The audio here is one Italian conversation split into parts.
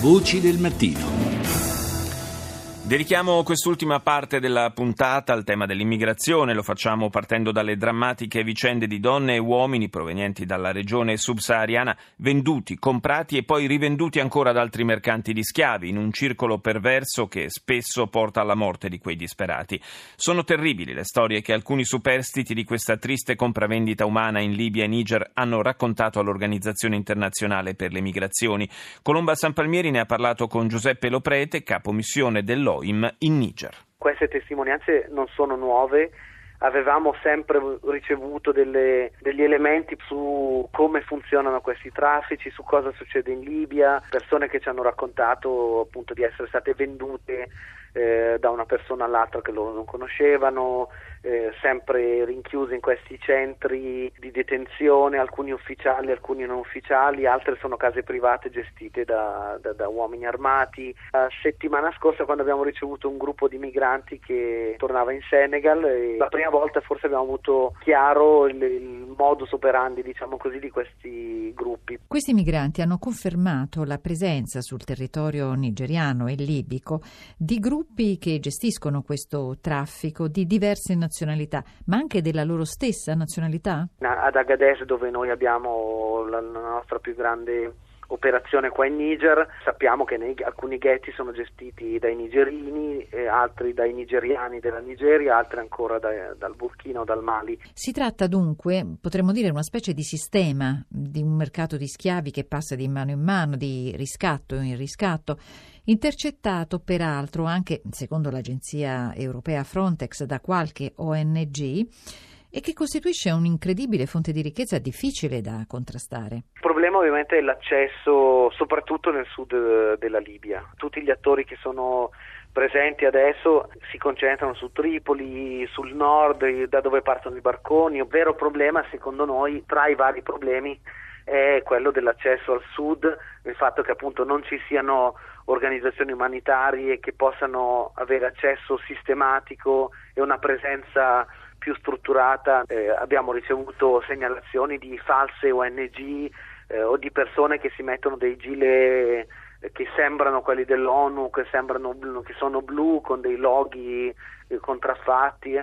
Voci del mattino. Dedichiamo quest'ultima parte della puntata al tema dell'immigrazione, lo facciamo partendo dalle drammatiche vicende di donne e uomini provenienti dalla regione subsahariana venduti, comprati e poi rivenduti ancora ad altri mercanti di schiavi, in un circolo perverso che spesso porta alla morte di quei disperati. Sono terribili le storie che alcuni superstiti di questa triste compravendita umana in Libia e Niger hanno raccontato all'Organizzazione internazionale per le migrazioni. Colomba San Palmieri ne ha parlato con Giuseppe Loprete, capo missione dell'ONU Elohim in Niger. Queste testimonianze non sono nuove, avevamo sempre ricevuto delle, degli elementi su come funzionano questi traffici, su cosa succede in Libia, persone che ci hanno raccontato appunto di essere state vendute eh, da una persona all'altra che loro non conoscevano, eh, sempre rinchiusi in questi centri di detenzione, alcuni ufficiali, alcuni non ufficiali, altre sono case private gestite da, da, da uomini armati. La settimana scorsa quando abbiamo ricevuto un gruppo di migranti che tornava in Senegal, la prima volta forse abbiamo avuto chiaro il, il modus operandi diciamo così, di questi gruppi. Questi migranti hanno confermato la presenza sul territorio nigeriano e libico di gruppi che gestiscono questo traffico di diverse nazionalità, ma anche della loro stessa nazionalità? Ad Agadez, dove noi abbiamo la nostra più grande operazione qua in Niger. Sappiamo che nei, alcuni ghetti sono gestiti dai nigerini, altri dai nigeriani della Nigeria, altri ancora da, dal Burkina o dal Mali. Si tratta dunque, potremmo dire, una specie di sistema di un mercato di schiavi che passa di mano in mano, di riscatto in riscatto intercettato peraltro anche, secondo l'agenzia europea Frontex, da qualche ONG e che costituisce un'incredibile fonte di ricchezza difficile da contrastare. Il problema ovviamente è l'accesso soprattutto nel sud eh, della Libia. Tutti gli attori che sono presenti adesso si concentrano su Tripoli, sul nord, da dove partono i barconi. Il vero problema, secondo noi, tra i vari problemi, è quello dell'accesso al sud, il fatto che appunto non ci siano organizzazioni umanitarie che possano avere accesso sistematico e una presenza più strutturata. Eh, abbiamo ricevuto segnalazioni di false ONG eh, o di persone che si mettono dei gilet eh, che sembrano quelli dell'ONU, che, sembrano, che sono blu con dei loghi eh, contraffatti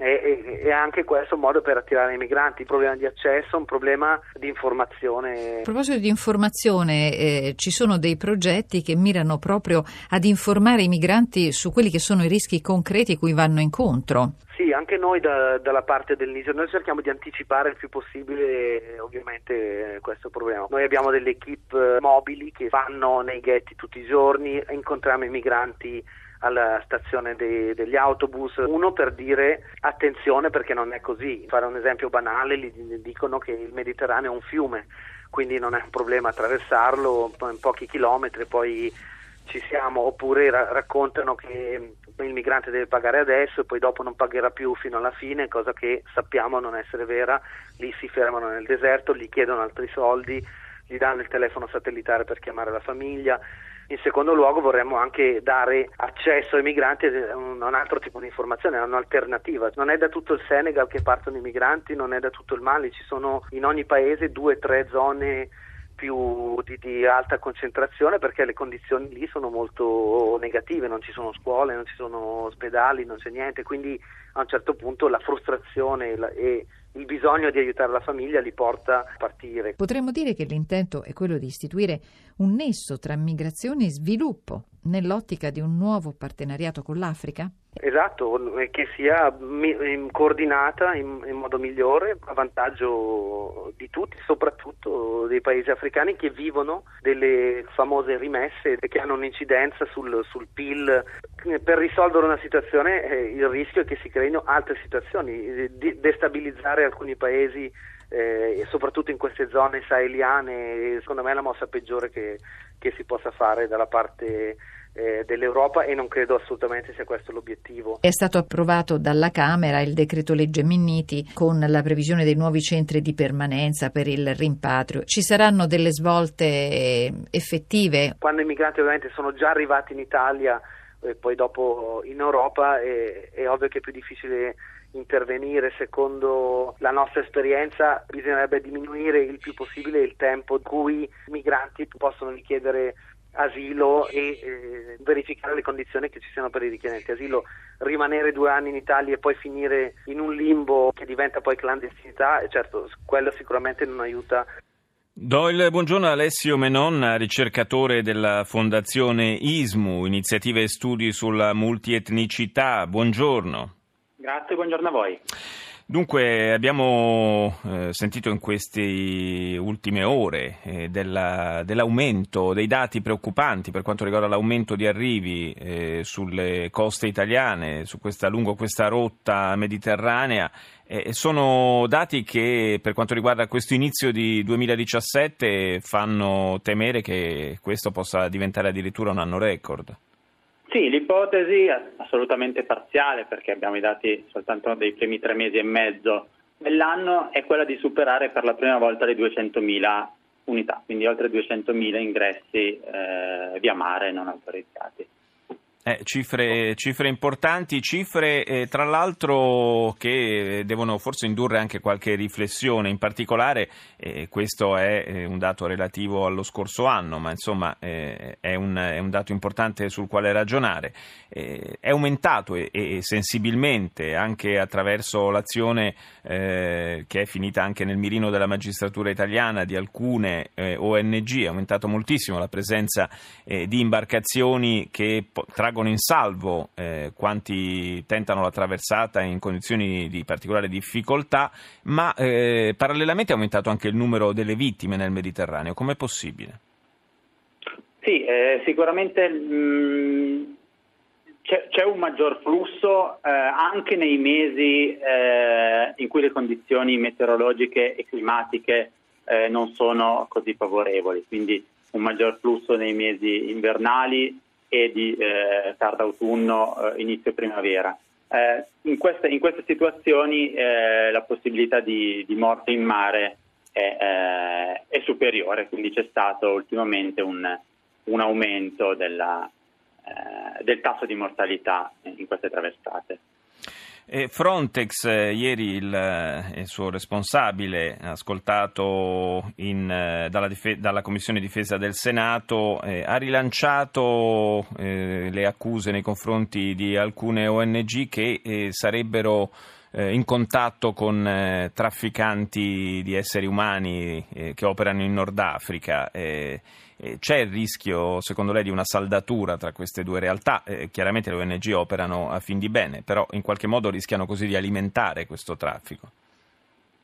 e, e, anche questo un modo per attirare i migranti. Il problema di accesso è un problema di informazione. A proposito di informazione, eh, ci sono dei progetti che mirano proprio ad informare i migranti su quelli che sono i rischi concreti cui vanno incontro. Sì, anche noi da, dalla parte del Niger, noi cerchiamo di anticipare il più possibile ovviamente questo problema. Noi abbiamo delle equip mobili che vanno nei ghetti tutti i giorni, incontriamo i migranti alla stazione dei, degli autobus, uno per dire attenzione perché non è così, fare un esempio banale, gli dicono che il Mediterraneo è un fiume, quindi non è un problema attraversarlo in pochi chilometri, poi ci siamo, oppure ra- raccontano che il migrante deve pagare adesso e poi dopo non pagherà più fino alla fine, cosa che sappiamo non essere vera, lì si fermano nel deserto, gli chiedono altri soldi, gli danno il telefono satellitare per chiamare la famiglia in secondo luogo vorremmo anche dare accesso ai migranti a un, altro tipo di informazione, a un'alternativa. Non è da tutto il Senegal che partono i migranti, non è da tutto il Mali, ci sono in ogni paese due o tre zone più di, di, alta concentrazione perché le condizioni lì sono molto negative, non ci sono scuole, non ci sono ospedali, non c'è niente, quindi a un certo punto la frustrazione e il bisogno di aiutare la famiglia li porta a partire. Potremmo dire che l'intento è quello di istituire un nesso tra migrazione e sviluppo nell'ottica di un nuovo partenariato con l'Africa? Esatto, che sia coordinata in, modo migliore a vantaggio di tutti, soprattutto dei paesi africani che vivono delle famose rimesse che hanno un'incidenza sul, sul PIL. Per risolvere una situazione eh, il rischio è che si creino altre situazioni, destabilizzare alcuni paesi eh, soprattutto in queste zone saheliane, secondo me è la mossa peggiore che, che si possa fare dalla parte eh, dell'Europa e non credo assolutamente sia questo l'obiettivo. È stato approvato dalla Camera il decreto legge Minniti con la previsione dei nuovi centri di permanenza per il rimpatrio. Ci saranno delle svolte effettive? Quando i migranti ovviamente sono già arrivati in Italia e poi dopo in Europa è, è ovvio che è più difficile intervenire secondo la nostra esperienza bisognerebbe diminuire il più possibile il tempo in cui i migranti possono richiedere asilo e eh, verificare le condizioni che ci siano per i richiedenti asilo. Rimanere due anni in Italia e poi finire in un limbo che diventa poi clandestinità, certo, quello sicuramente non aiuta Do il buongiorno a Alessio Menon, ricercatore della Fondazione ISMU, iniziative e studi sulla multietnicità. Buongiorno. Grazie, buongiorno a voi. Dunque abbiamo eh, sentito in queste ultime ore eh, della, dell'aumento dei dati preoccupanti per quanto riguarda l'aumento di arrivi eh, sulle coste italiane, su questa, lungo questa rotta mediterranea. sono dati che per quanto riguarda questo inizio di 2017 fanno temere che questo possa diventare addirittura un anno record. Sì, l'ipotesi è assolutamente parziale perché abbiamo i dati soltanto dei primi tre mesi e mezzo dell'anno, è quella di superare per la prima volta le 200.000 unità, quindi oltre 200.000 ingressi eh, via mare non autorizzati. Eh, cifre, cifre, importanti, cifre eh, tra l'altro che devono forse indurre anche qualche riflessione, in particolare eh, questo è eh, un dato relativo allo scorso anno, ma insomma eh, è un, è, un, dato importante sul quale ragionare. Eh, è aumentato e, e, sensibilmente anche attraverso l'azione che è finita anche nel mirino della magistratura italiana di alcune ONG, è aumentato moltissimo la presenza di imbarcazioni che tra traggono in salvo eh, quanti tentano la traversata in condizioni di particolare difficoltà, ma eh, parallelamente è aumentato anche il numero delle vittime nel Mediterraneo. Com'è possibile? Sì, eh, sicuramente mh, mm, c'è, c'è, un maggior flusso eh, anche nei mesi eh, in cui le condizioni meteorologiche e climatiche eh, non sono così favorevoli, quindi un maggior flusso nei mesi invernali e di eh, tarda autunno, eh, inizio primavera. Eh, in, queste, in, queste, situazioni eh, la possibilità di, di, morte in mare è, eh, è, superiore, quindi c'è stato ultimamente un, un aumento della, eh, del tasso di mortalità in queste traversate. Frontex, eh, ieri il, eh, il, suo responsabile, ascoltato in, eh, dalla, dife- dalla, Commissione Difesa del Senato, eh, ha rilanciato eh, le accuse nei confronti di alcune ONG che eh, sarebbero in contatto con trafficanti di esseri umani che operano in Nord Africa. Eh, c'è il rischio, secondo lei, di una saldatura tra queste due realtà? Eh, chiaramente le ONG operano a fin di bene, però in qualche modo rischiano così di alimentare questo traffico.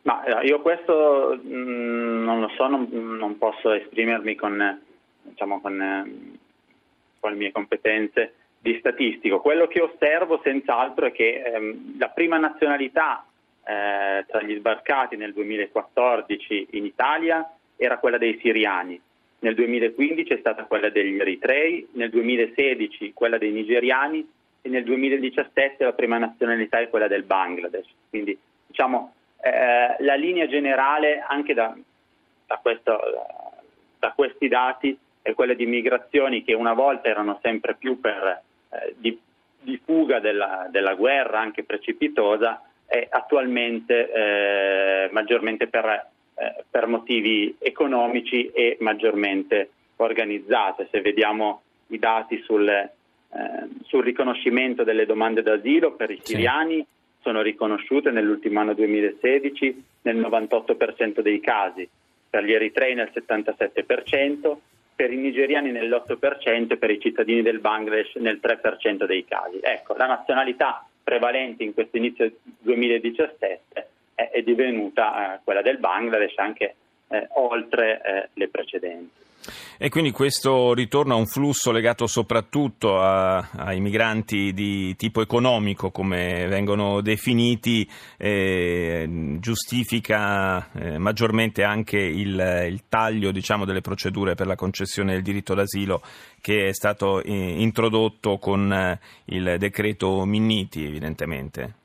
Ma eh, io questo mh, mm, non lo so, non, non posso esprimermi con, diciamo, con, eh, con, le mie competenze di statistico. Quello che osservo senz'altro è che ehm, la prima nazionalità eh, tra gli sbarcati nel 2014 in Italia era quella dei siriani nel 2015 è stata quella degli eritrei, nel 2016 quella dei nigeriani e nel 2017 la prima nazionalità è quella del Bangladesh. Quindi diciamo eh, la linea generale anche da, da, questo, da, questi dati è quella di migrazioni che una volta erano sempre più per, eh, di, di, fuga della, della, guerra, anche precipitosa, e attualmente eh, maggiormente per eh, per motivi economici e maggiormente organizzate. Se vediamo i dati sul, eh, sul riconoscimento delle domande d'asilo per i siriani, sì. sono riconosciute nell'ultimo anno 2016 nel 98% dei casi, per gli eritrei nel 77%, per i nigeriani nell'8% e per i cittadini del Bangladesh nel 3% dei casi. Ecco, la nazionalità prevalente in questo inizio 2017 è, divenuta eh, quella del Bangladesh anche eh, oltre eh, le precedenti. E quindi questo ritorno a un flusso legato soprattutto a, ai migranti di tipo economico, come vengono definiti, eh, giustifica eh, maggiormente anche il, il taglio diciamo, delle procedure per la concessione del diritto d'asilo che è stato eh, introdotto con il decreto Minniti, evidentemente.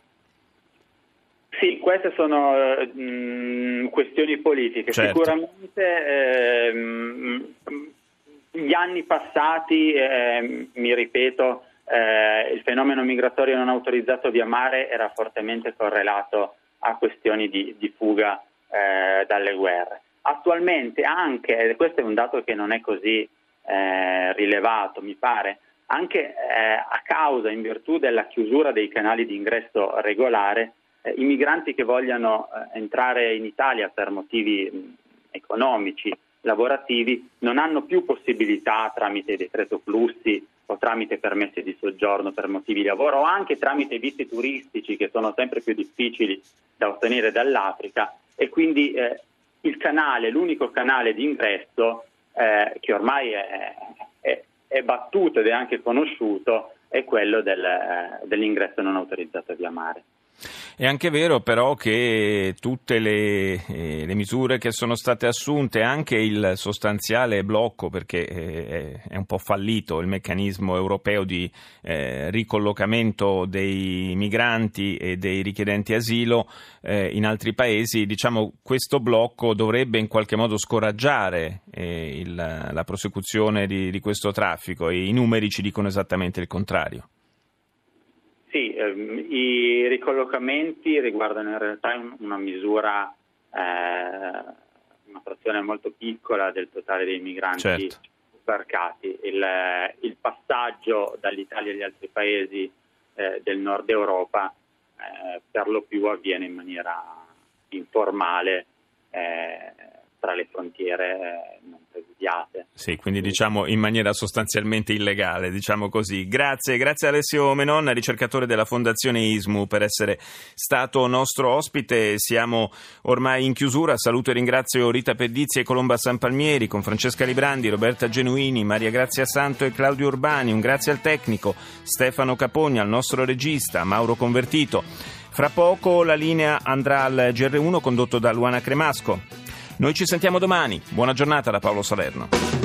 Sì, queste sono mh, mm, questioni politiche. Certo. Sicuramente eh, gli anni passati, eh, mi ripeto, eh, il fenomeno migratorio non autorizzato via mare era fortemente correlato a questioni di, di fuga eh, dalle guerre. Attualmente anche, e questo è un dato che non è così eh, rilevato, mi pare, anche eh, a causa, in virtù della chiusura dei canali di ingresso regolare, eh, i migranti che vogliano eh, entrare in Italia per motivi mh, economici, lavorativi, non hanno più possibilità tramite decreto flussi o tramite permessi di soggiorno per motivi di lavoro o anche tramite visti turistici che sono sempre più difficili da ottenere dall'Africa e quindi eh, il canale, l'unico canale di ingresso eh, che ormai è, è, è, battuto ed è anche conosciuto è quello del, eh, dell'ingresso non autorizzato via mare. È anche vero però che tutte le, eh, le, misure che sono state assunte, anche il sostanziale blocco, perché eh, è un po' fallito il meccanismo europeo di eh, ricollocamento dei migranti e dei richiedenti asilo eh, in altri paesi, diciamo questo blocco dovrebbe in qualche modo scoraggiare eh, il, la prosecuzione di, di questo traffico e i numeri ci dicono esattamente il contrario. Sì, ehm, i ricollocamenti riguardano in realtà una misura, eh, una frazione molto piccola del totale dei migranti certo. sbarcati. Il, il, passaggio dall'Italia agli altri paesi eh, del nord Europa eh, per lo più avviene in maniera informale eh, tra le frontiere eh, non presidiate. Sì, quindi diciamo in maniera sostanzialmente illegale, diciamo così. Grazie, grazie Alessio Menon, ricercatore della Fondazione ISMU, per essere stato nostro ospite. Siamo ormai in chiusura. Saluto e ringrazio Rita Pedizzi e Colomba Sanpalmieri con Francesca Librandi, Roberta Genuini, Maria Grazia Santo e Claudio Urbani. Un grazie al tecnico Stefano Capogna, al nostro regista Mauro Convertito. Fra poco la linea andrà al GR1 condotto da Luana Cremasco. Noi ci sentiamo domani. Buona giornata da Paolo Salerno.